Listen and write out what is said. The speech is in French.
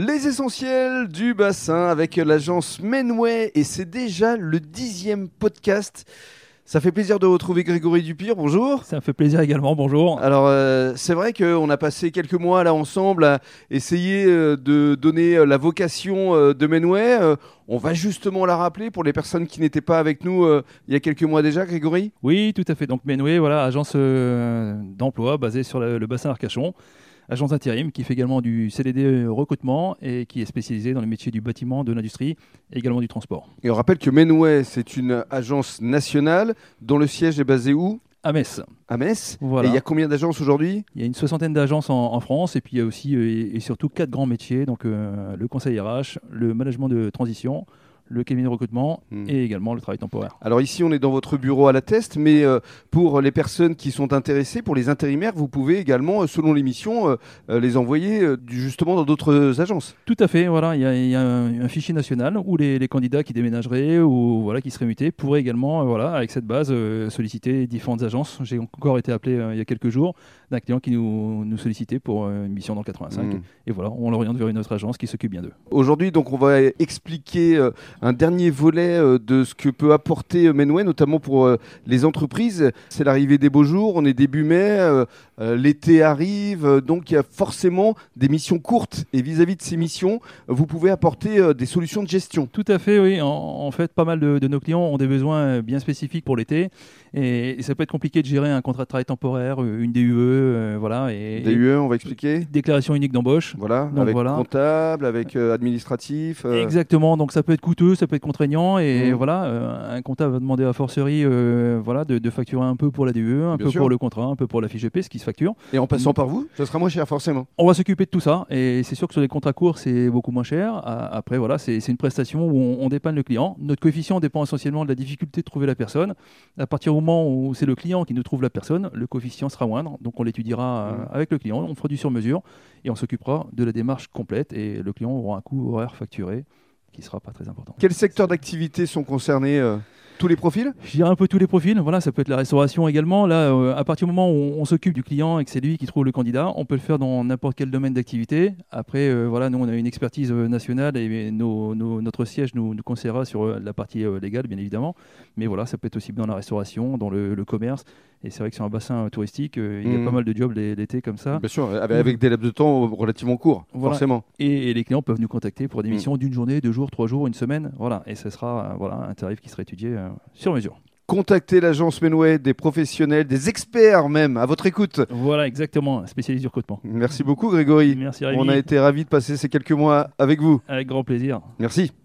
Les essentiels du bassin avec l'agence Menway et c'est déjà le dixième podcast. Ça fait plaisir de retrouver Grégory Dupire, bonjour. Ça me fait plaisir également, bonjour. Alors euh, c'est vrai qu'on a passé quelques mois là ensemble à essayer euh, de donner euh, la vocation de Menway. On va justement la rappeler pour les personnes qui n'étaient pas avec nous il y a quelques mois déjà, Grégory? Oui, tout à fait. Donc Menway, voilà, agence d'emploi basée sur le, le bassin Arcachon. Agence d'intérim qui fait également du CDD recrutement et qui est spécialisée dans les métiers du bâtiment, de l'industrie et également du transport. Et on rappelle que Menway c'est une agence nationale dont le siège est basé où? À Metz. À Metz. Voilà. Et il y a combien d'agences aujourd'hui? Il y a une soixantaine d'agences en, en France et puis il y a aussi euh, et, et surtout quatre grands métiers, donc euh, le conseil RH, le management de transition, le cabinet de recrutement Hmm. et également le travail temporaire. Alors ici, on est dans votre bureau à la Teste, mais euh, pour les personnes qui sont intéressées, pour les intérimaires, vous pouvez également, euh, selon l'émission, euh, euh, les envoyer euh, justement dans d'autres agences. Tout à fait, voilà, il y a, il y a un, un fichier national où les, les candidats qui déménageraient ou voilà, qui seraient mutés pourraient également, voilà, avec cette base, solliciter différentes agences. J'ai encore été appelé il y a quelques jours d'un client qui nous, nous sollicitait pour une mission dans le 85. Mm. Et voilà, on l'oriente vers une autre agence qui s'occupe bien d'eux. Aujourd'hui, donc, on va expliquer un dernier volet euh, de ce que peut apporter euh, Menway, notamment pour euh, les entreprises. C'est l'arrivée des beaux jours, on est début mai, l'été arrive, donc il y a forcément des missions courtes. Et vis-à-vis de ces missions, vous pouvez apporter des solutions de gestion. Tout à fait, oui. En, en fait, pas mal de, de nos clients ont des besoins bien spécifiques pour l'été. Et, et ça peut être compliqué de gérer un contrat de travail temporaire, une DUE, euh, voilà. Et, Des UE, on va expliquer. déclaration unique d'embauche. Voilà, Donc avec voilà. comptable, avec euh, administratif. euh, Exactement, donc ça peut être coûteux, ça peut être contraignant, et Mhm. voilà, euh, un comptable va demander à forcerie euh, voilà, de, de facturer un peu pour la DUE, un Bien peu sûr. pour le contrat, un peu pour la fiche paie, ce qui se facture. Et en passant par vous, ça sera moins cher forcément. On va s'occuper de tout ça, et c'est sûr que sur les contrats courts, c'est beaucoup moins cher. Après, voilà, c'est une prestation où on, on dépanne le client. Notre coefficient dépend essentiellement de la difficulté de trouver la personne. À partir du moment où c'est le client qui nous trouve la personne, le coefficient sera moindre, donc on l'étudiera Mhm. avec le client, on fera du sur-mesure, et on s'occupera de la démarche complète, et le client aura un coût horaire facturé qui sera pas très important. Quels secteurs d'activité sont concernés euh, Tous les profils? Je dirais un peu tous les profils. Voilà, ça peut être la restauration également. Là, euh, à partir du moment où on, on s'occupe du client et que c'est lui qui trouve le candidat, on peut le faire dans n'importe quel domaine d'activité. Après, euh, voilà, nous on a une expertise euh, nationale et nos- nos- notre siège nous, nous conseillera sur la partie légale, bien évidemment. Mais voilà, ça peut être aussi dans la restauration, dans le, le commerce. Et c'est vrai que sur un bassin euh, touristique, euh, il y a Mhm. pas mal de jobs l'é- l'été comme ça. Bien sûr, avec, avec des laps de temps relativement courts, Voilà. forcément. Et, et les clients peuvent nous contacter pour des Mhm. missions d'une journée, deux jours, trois jours, une semaine. Voilà, et ce sera euh, voilà un tarif qui sera étudié euh, sur mesure. Contactez l'agence Menway, des professionnels, des experts même, à votre écoute. Voilà, exactement, spécialiste du recrutement. Merci beaucoup Grégory. Merci Rémi. On a été ravis de passer ces quelques mois avec vous. Avec grand plaisir. Merci.